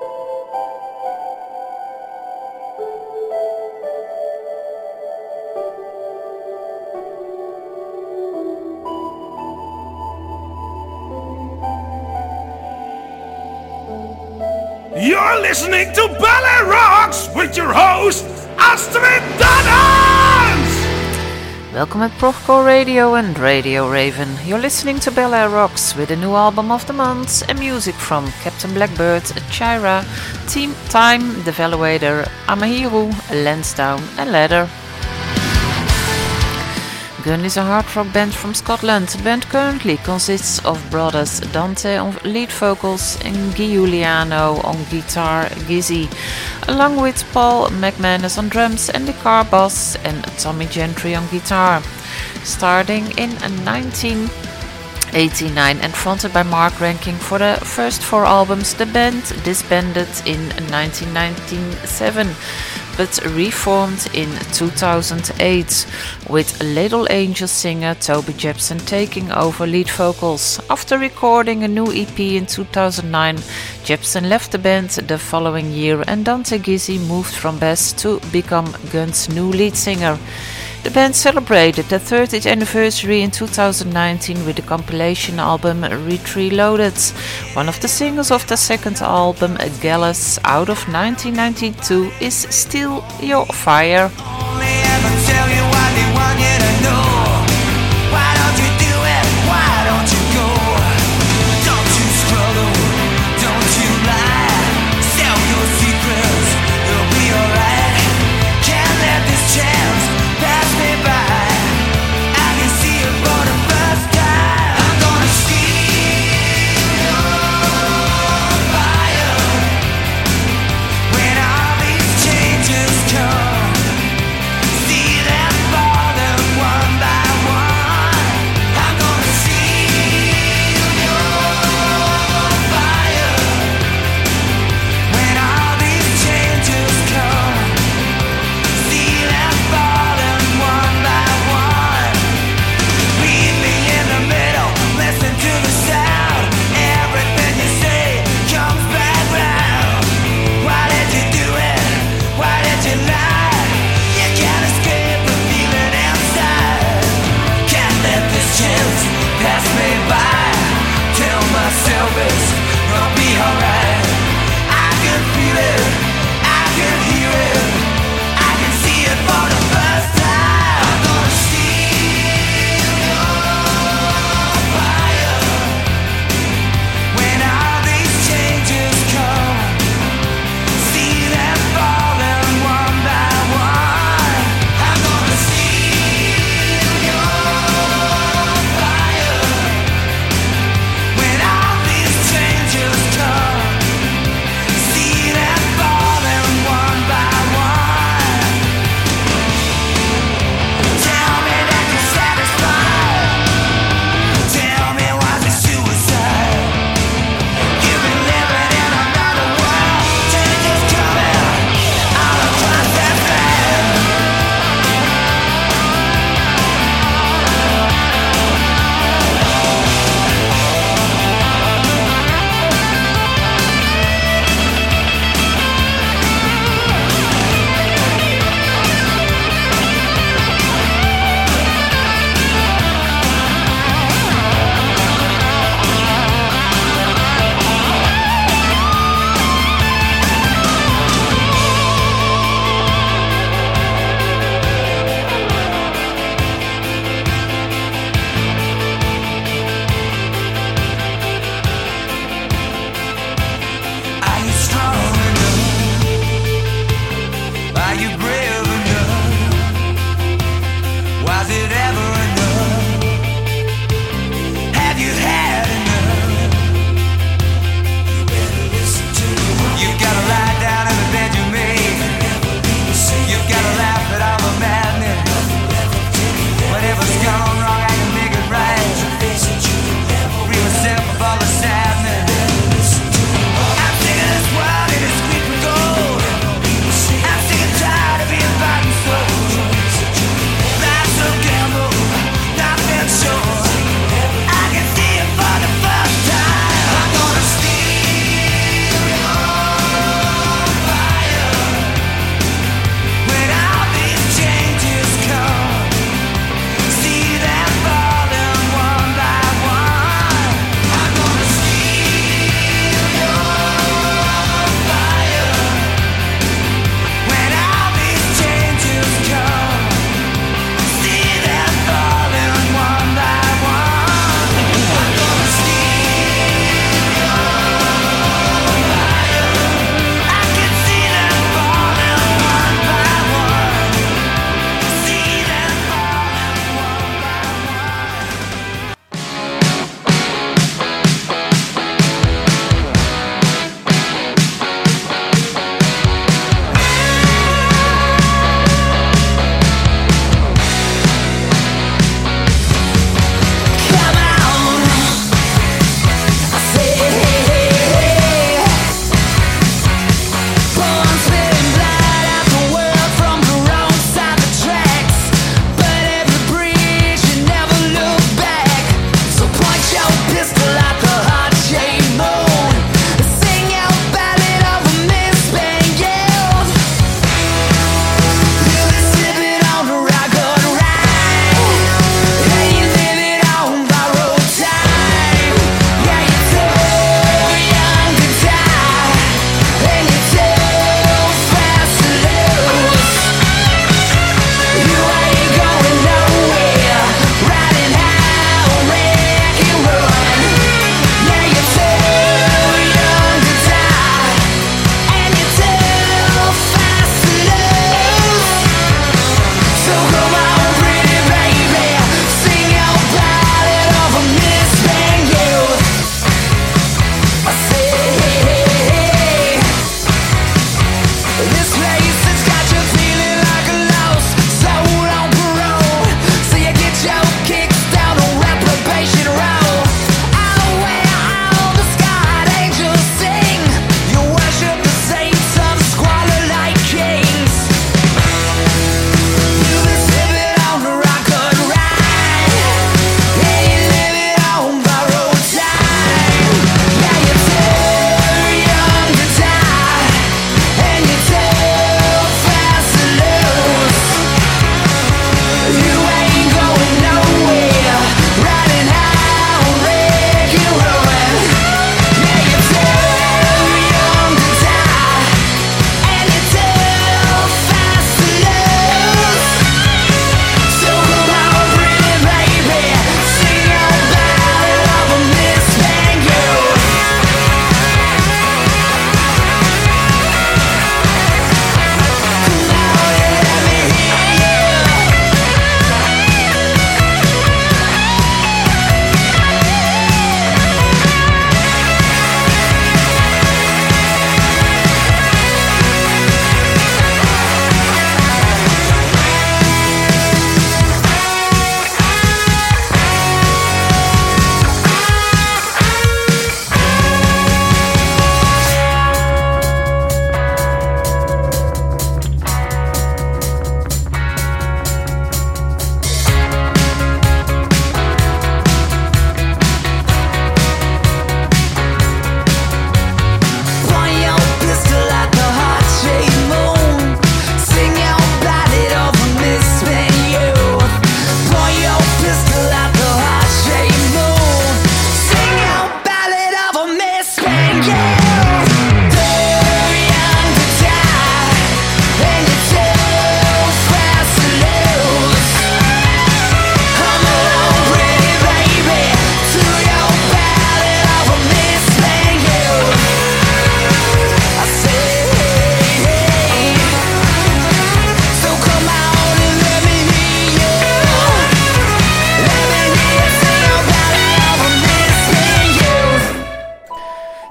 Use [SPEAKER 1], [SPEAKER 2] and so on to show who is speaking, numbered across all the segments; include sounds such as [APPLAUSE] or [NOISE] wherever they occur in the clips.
[SPEAKER 1] You're listening to Ballet Rocks with your host, Astrid Dannens!
[SPEAKER 2] Welcome at Procore Radio and Radio Raven. You're listening to Bel Air Rocks with a new album of the month and music from Captain Blackbird, Cyhra, Team Time, The Valuator, Amahiru, Lansdowne and Ladder. Gun is a hard rock band from Scotland. The band currently consists of brothers Dante on lead vocals and Giuliano on guitar, Gizzi, along with Paul McManus on drums and the car bass and Tommy Gentry on guitar. Starting in 1989 and fronted by Mark Rankin for the first four albums, the band disbanded in 1997 but reformed in 2008 with Little Angel singer Toby Jepson taking over lead vocals. After recording a new EP in 2009, Jepson left the band the following year and Dante Gizzi moved from bass to become Gun's new lead singer. The band celebrated their 30th anniversary in 2019 with the compilation album Reloaded. One of the singles of the second album, Gallus, out of 1992, is Steal Your Fire.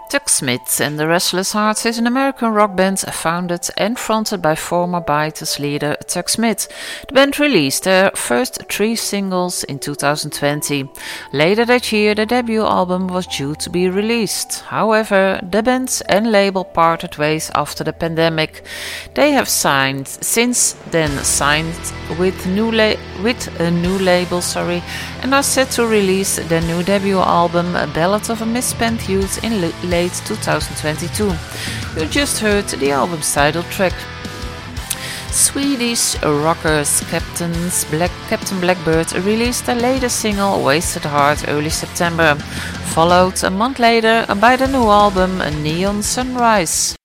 [SPEAKER 1] Tuk Smith and the Restless Hearts is an American rock band founded and fronted by former Biters leader Tuk Smith. The band released their first three singles in 2020. Later that year, the debut album was due to be released. However, the band and label parted ways after the pandemic. They have signed since then signed with new la- with a new label, sorry, and are set to release their new debut album, A Ballad of a Misspent Youth, in late 2022. You just heard the album's title track. Swedish rockers Captain's Black, Captain Black Beard released their latest single Wasted Heart early September, followed a month later by the new album Neon Sunrise.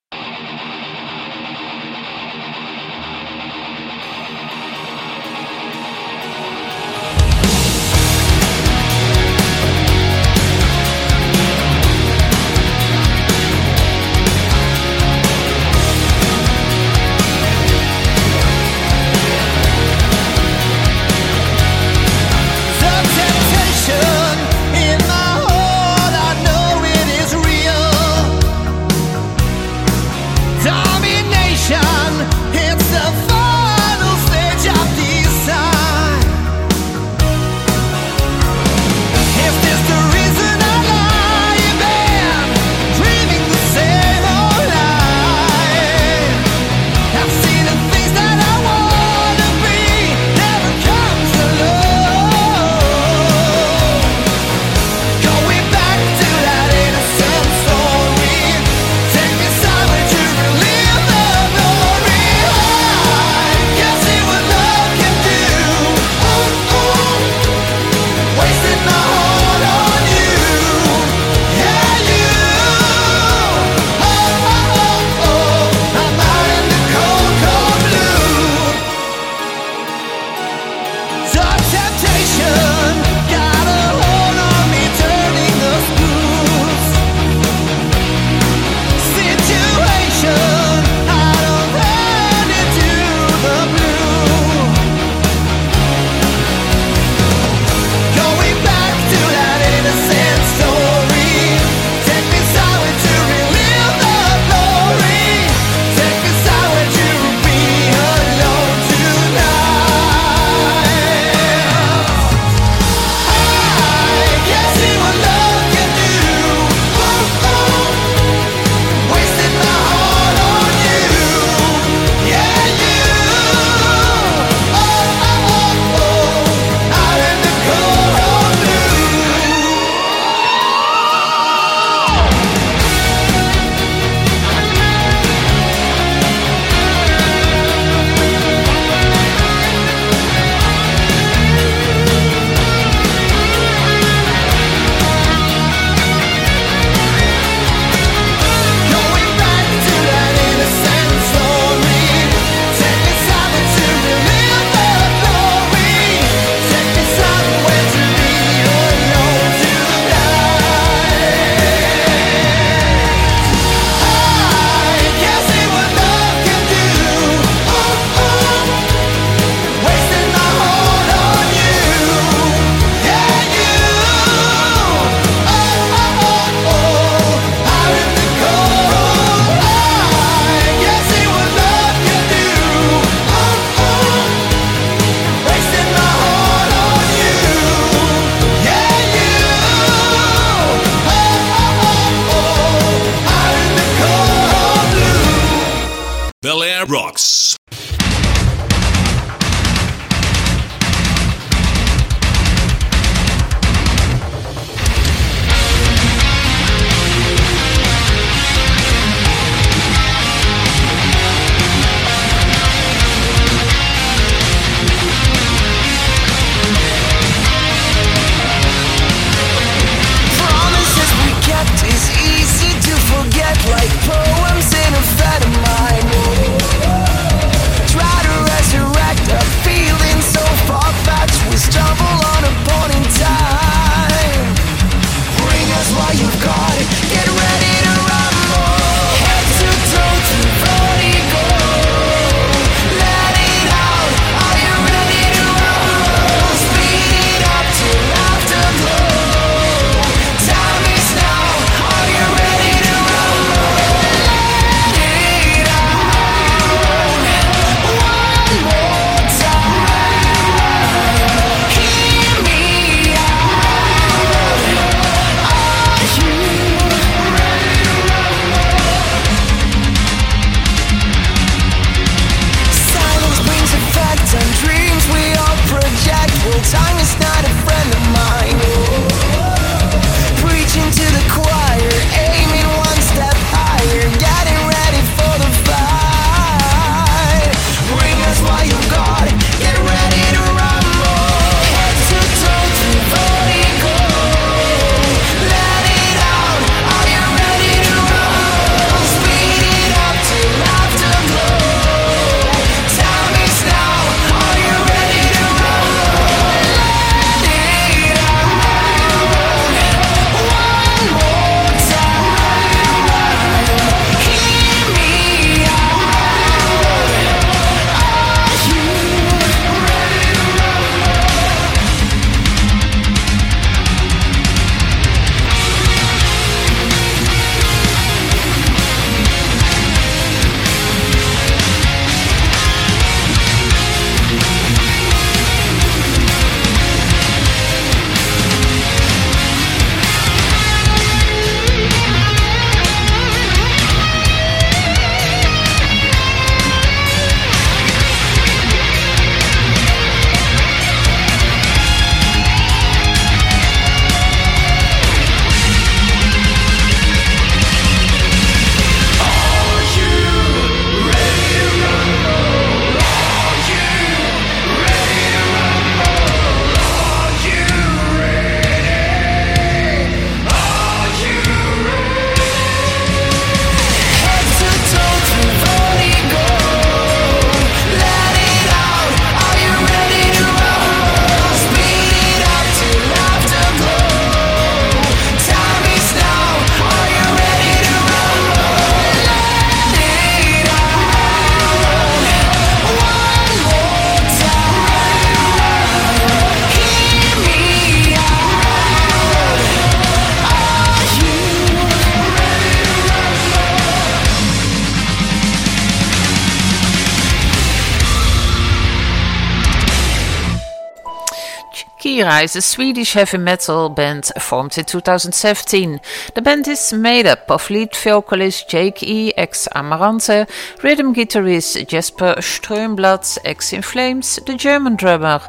[SPEAKER 2] Cyhra is a Swedish heavy metal band formed in 2017. The band is made up of lead vocalist Jake E. ex Amaranthe, rhythm guitarist Jesper Strömblad ex In Flames, the German drummer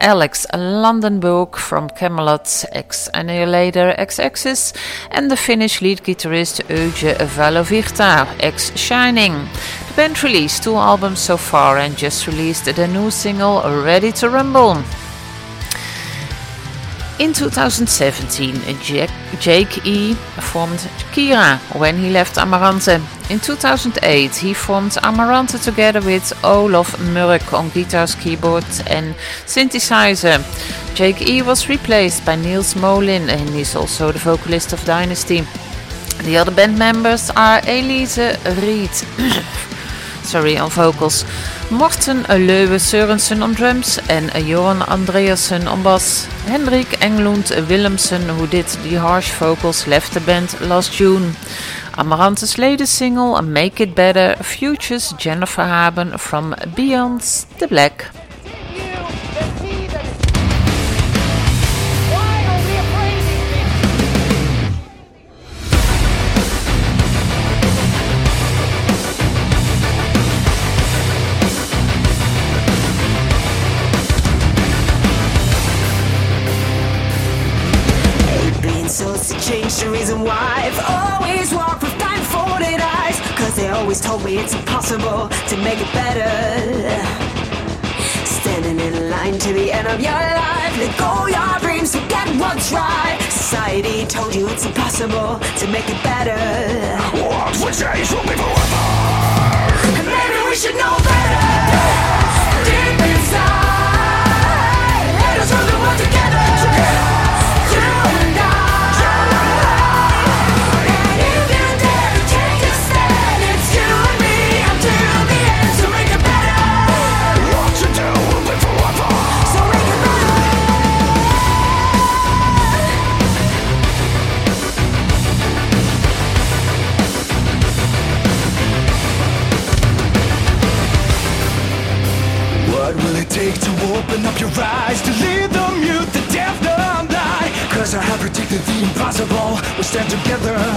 [SPEAKER 2] Alex Landenburg from Kamelot ex Annihilator ex Axxis, and the Finnish lead guitarist Euge Valovirta ex Shining. The band released two albums so far and just released the new single Ready to Rumble. In 2017, Jake E. formed Cyhra when he left Amaranthe. In 2008, he formed Amaranthe together with Olof Mörck on guitars, keyboards, and synthesizer. Jake E. was replaced by Nils Molin, and he's also the vocalist of Dynazty. The other band members are Elize Ryd. [COUGHS] sorry, on vocals. Morten Leuwe Sørensen on drums and Johan Andreasen on bass. Hendrik Englund Willemsen, who did the harsh vocals, left the band last June. Amarante's latest single, Make It Better, features Jennifer Haben from Beyond the Black.
[SPEAKER 3] Always told me it's impossible to make it better. Standing in line to the end of your life. Let go your dreams, forget what's right. Society told you it's impossible to make it better.
[SPEAKER 1] What we change will be forever
[SPEAKER 3] together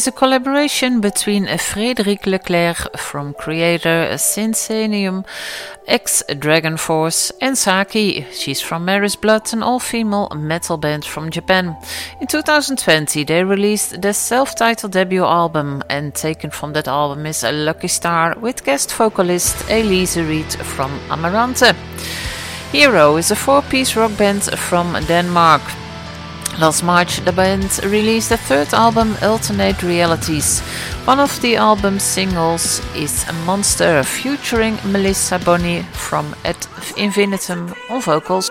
[SPEAKER 1] is
[SPEAKER 3] a
[SPEAKER 4] collaboration between Frédéric Leclerc from Kreator Sinsaenum, ex DragonForce, and Saki. She's from Mary's Blood, an all female metal band from Japan. In 2020, they released their self titled debut album, and taken from that album is a Lucky Star with guest vocalist Elize Ryd from Amaranthe. Hero is a four piece rock band from Denmark. Last March, the band released their third album, Alternate Realities. One of the album's singles is Monster, featuring Melissa Bonny from Ad Infinitum on vocals.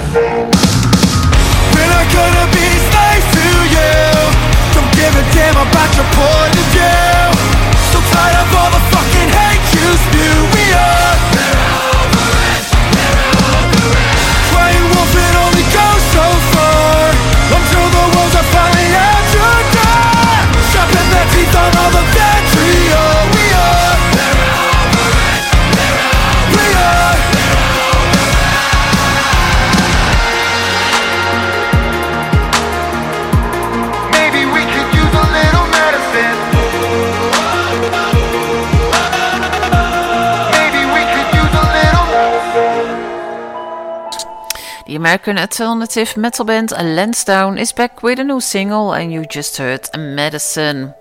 [SPEAKER 1] Then I'm have to you Don't give a damn about your point of view. So tired of
[SPEAKER 2] American alternative metal band Lansdowne is back with a new single, and you just heard Medicine.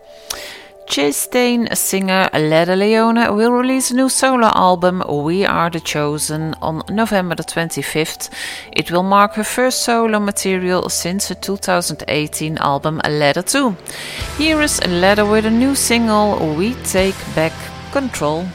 [SPEAKER 2] Chastain singer Leather Leone will release a new solo album, We Are the Chosen, on November the 25th. It will mark her first solo material since her 2018 album Leather 2. Here is Leather with a new single, We Take Back Control.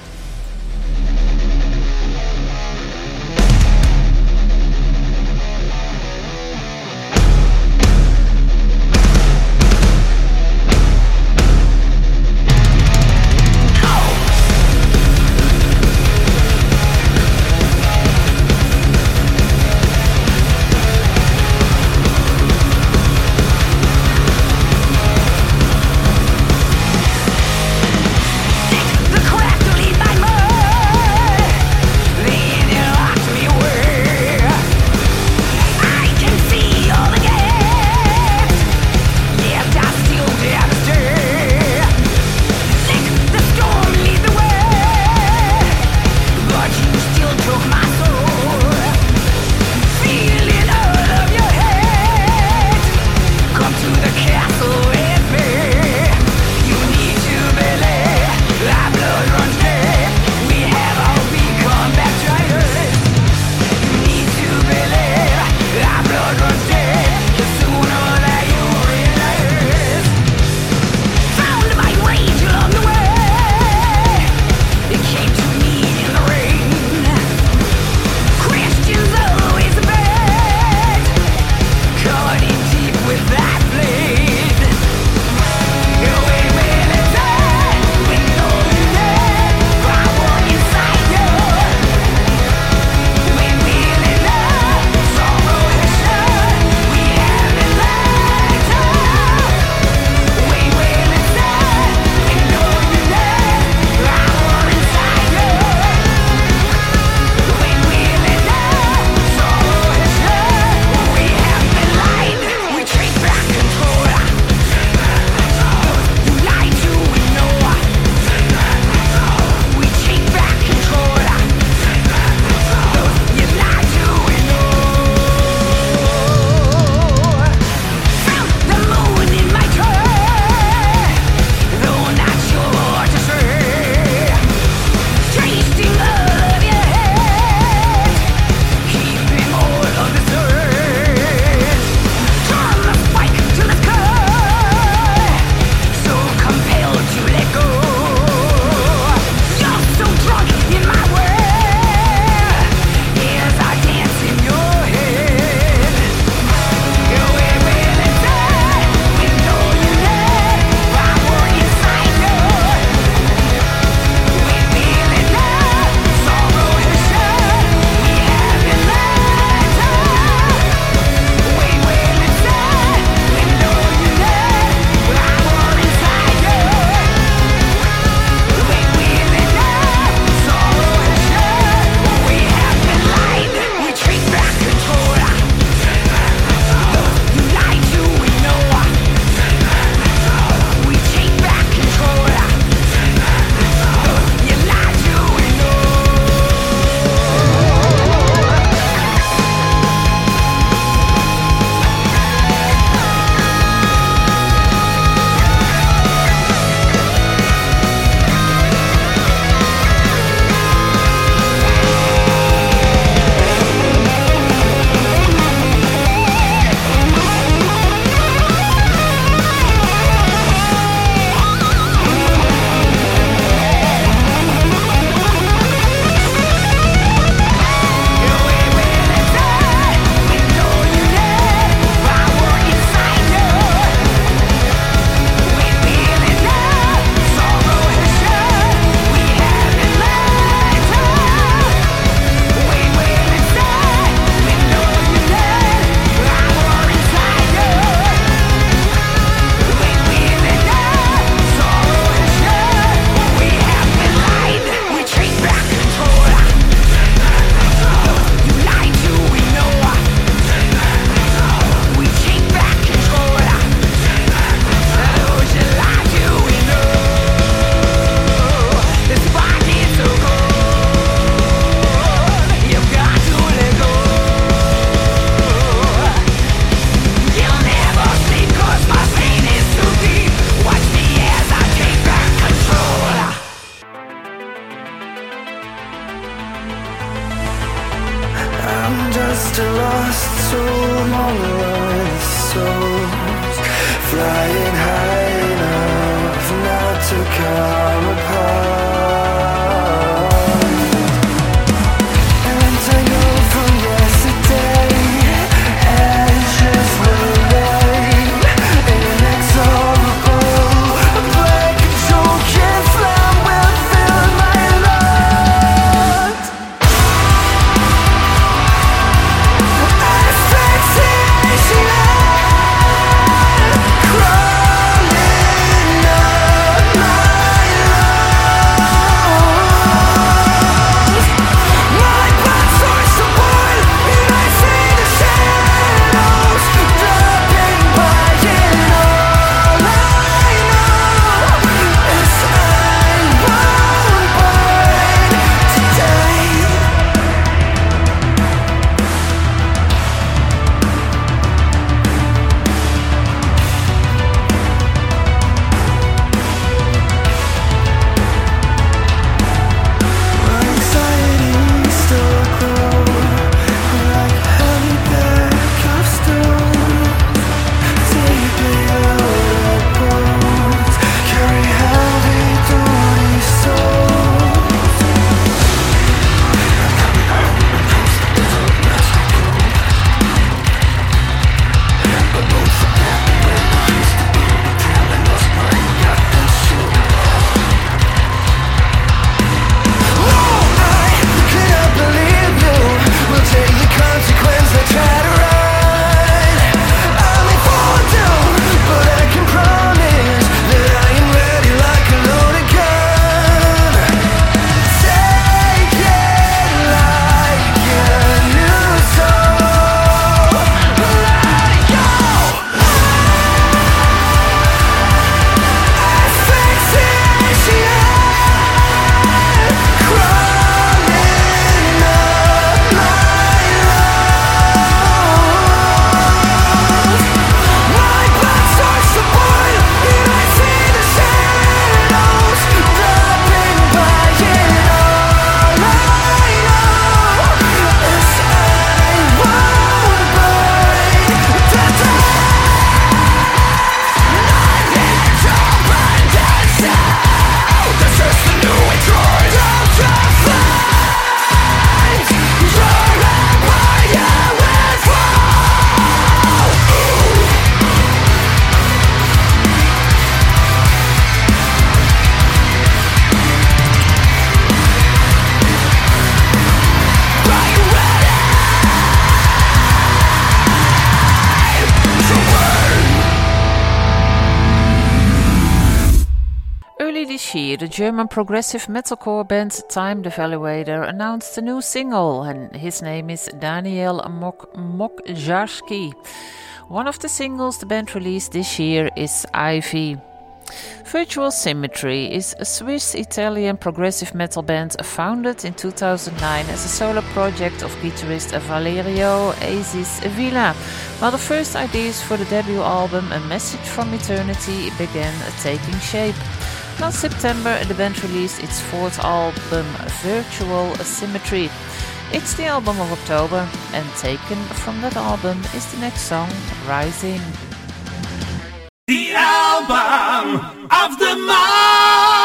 [SPEAKER 2] German progressive metalcore band Time, the Valuator announced a new single, and his name is Daniel Mok- Mokjarski. One of the singles the band released this year is Ivy. Virtual Symmetry is a Swiss Italian progressive metal band founded in 2009 as a solo project of guitarist Valerio Æsir Villa, while the first ideas for the debut album, A Message from Eternity, began taking shape. Last September, the band released its fourth album, Virtual Symmetry. It's the album of October, and taken from that album is the next song, Rising.
[SPEAKER 5] The album of the month.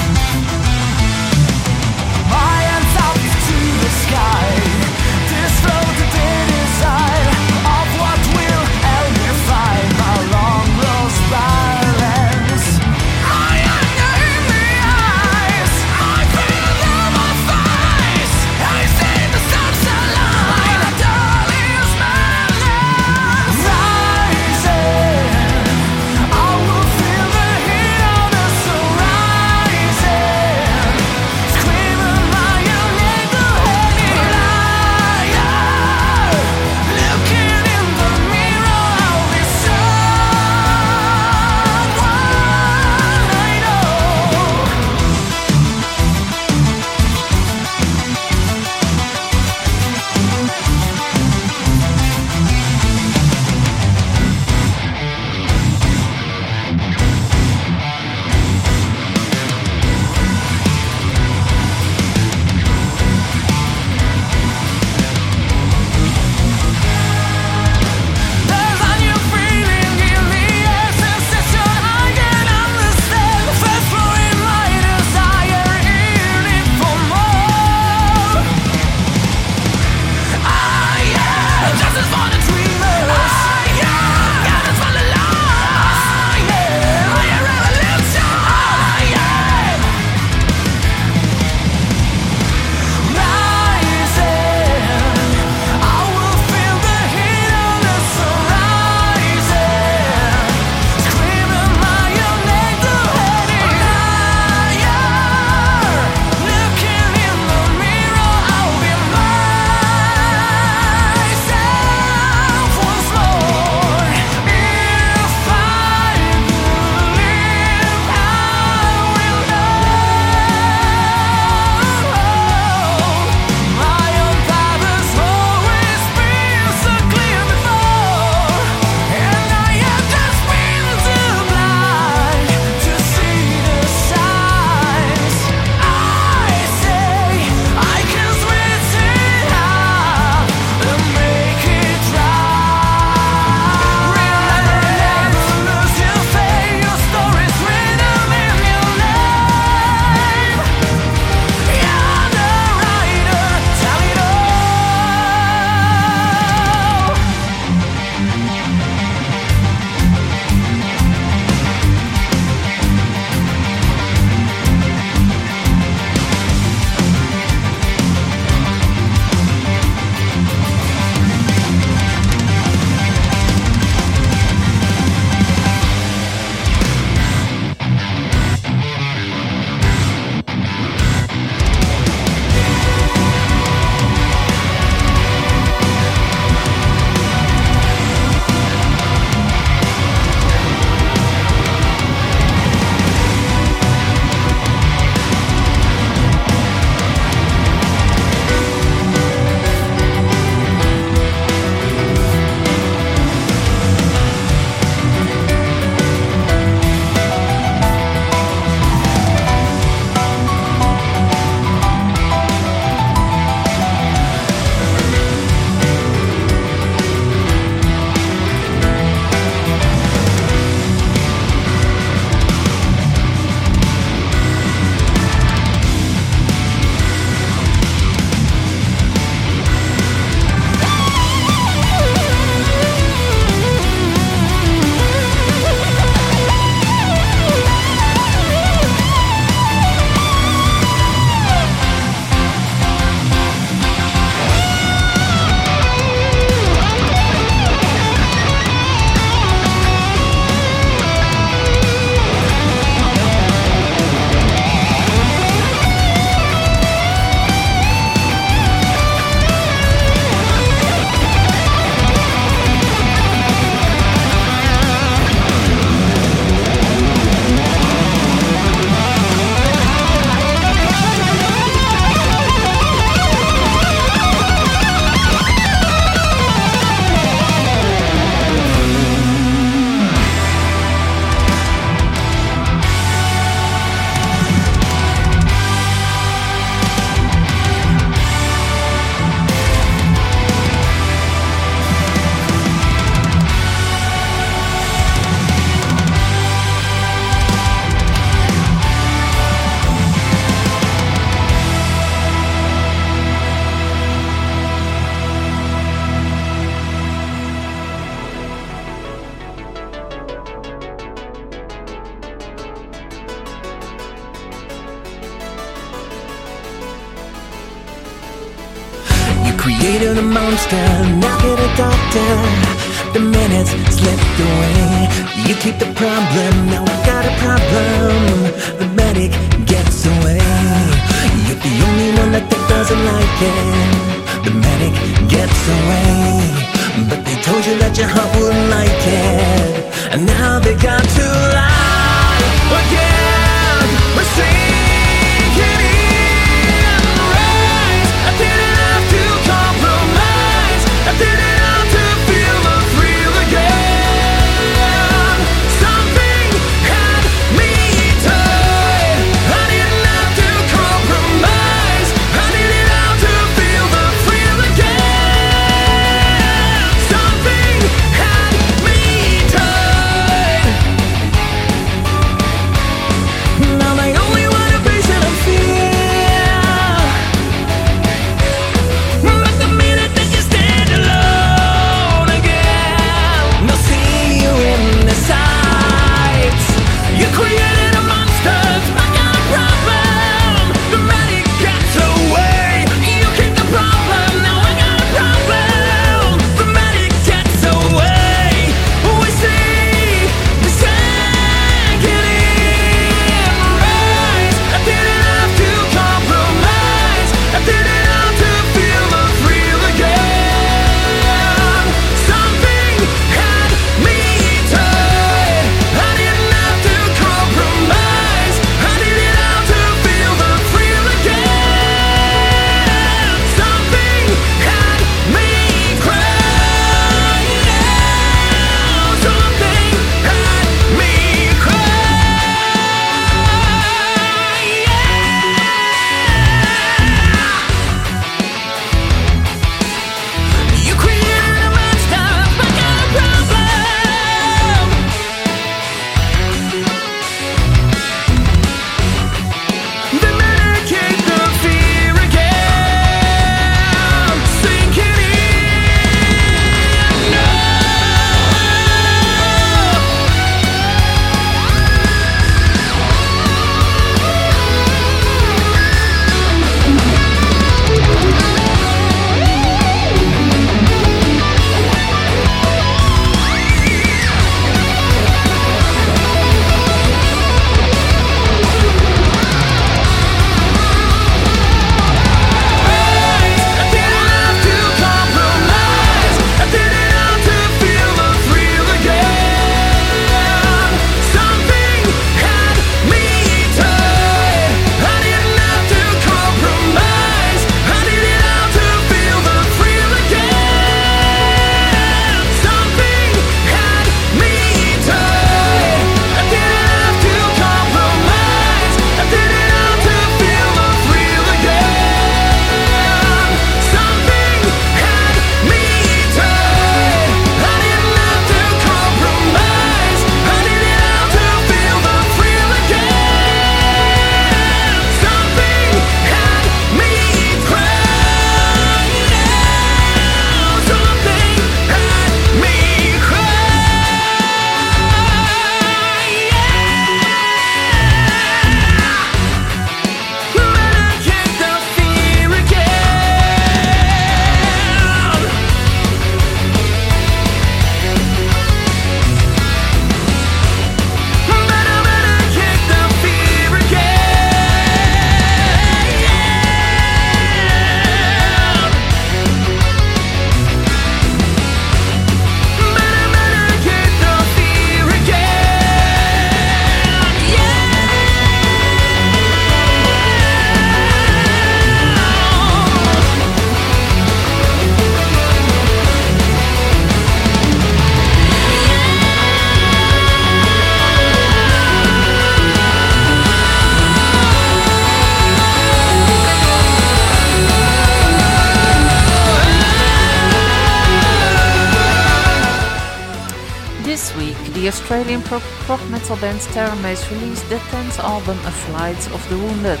[SPEAKER 2] bands released their 10th album A Flight of the Wounded.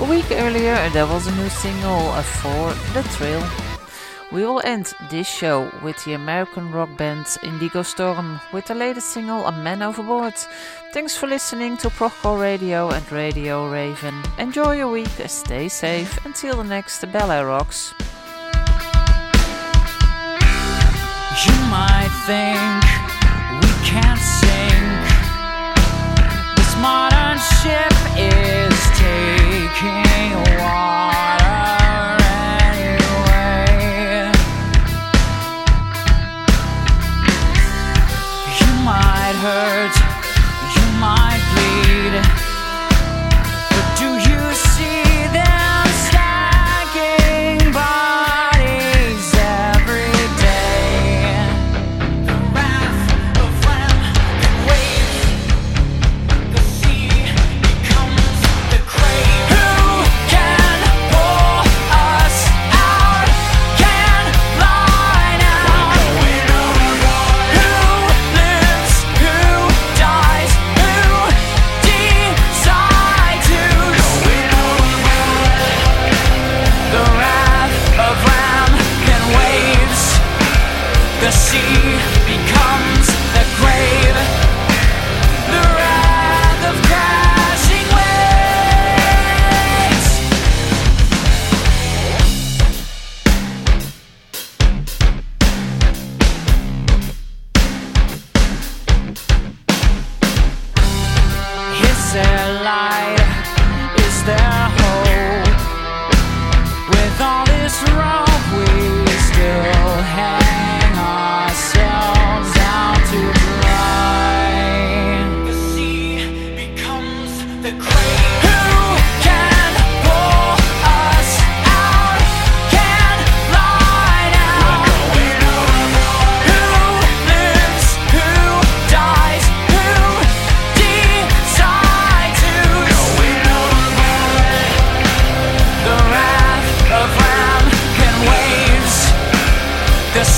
[SPEAKER 2] A week earlier there was a new single, For the Trail. We will end this show with the American rock band Indigo Storm with the latest single A Man Overboard. Thanks for listening to Procore Radio and Radio Raven. Enjoy your week, stay safe, until the next Bella Rocks.
[SPEAKER 6] You might think we can't sing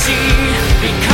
[SPEAKER 6] See.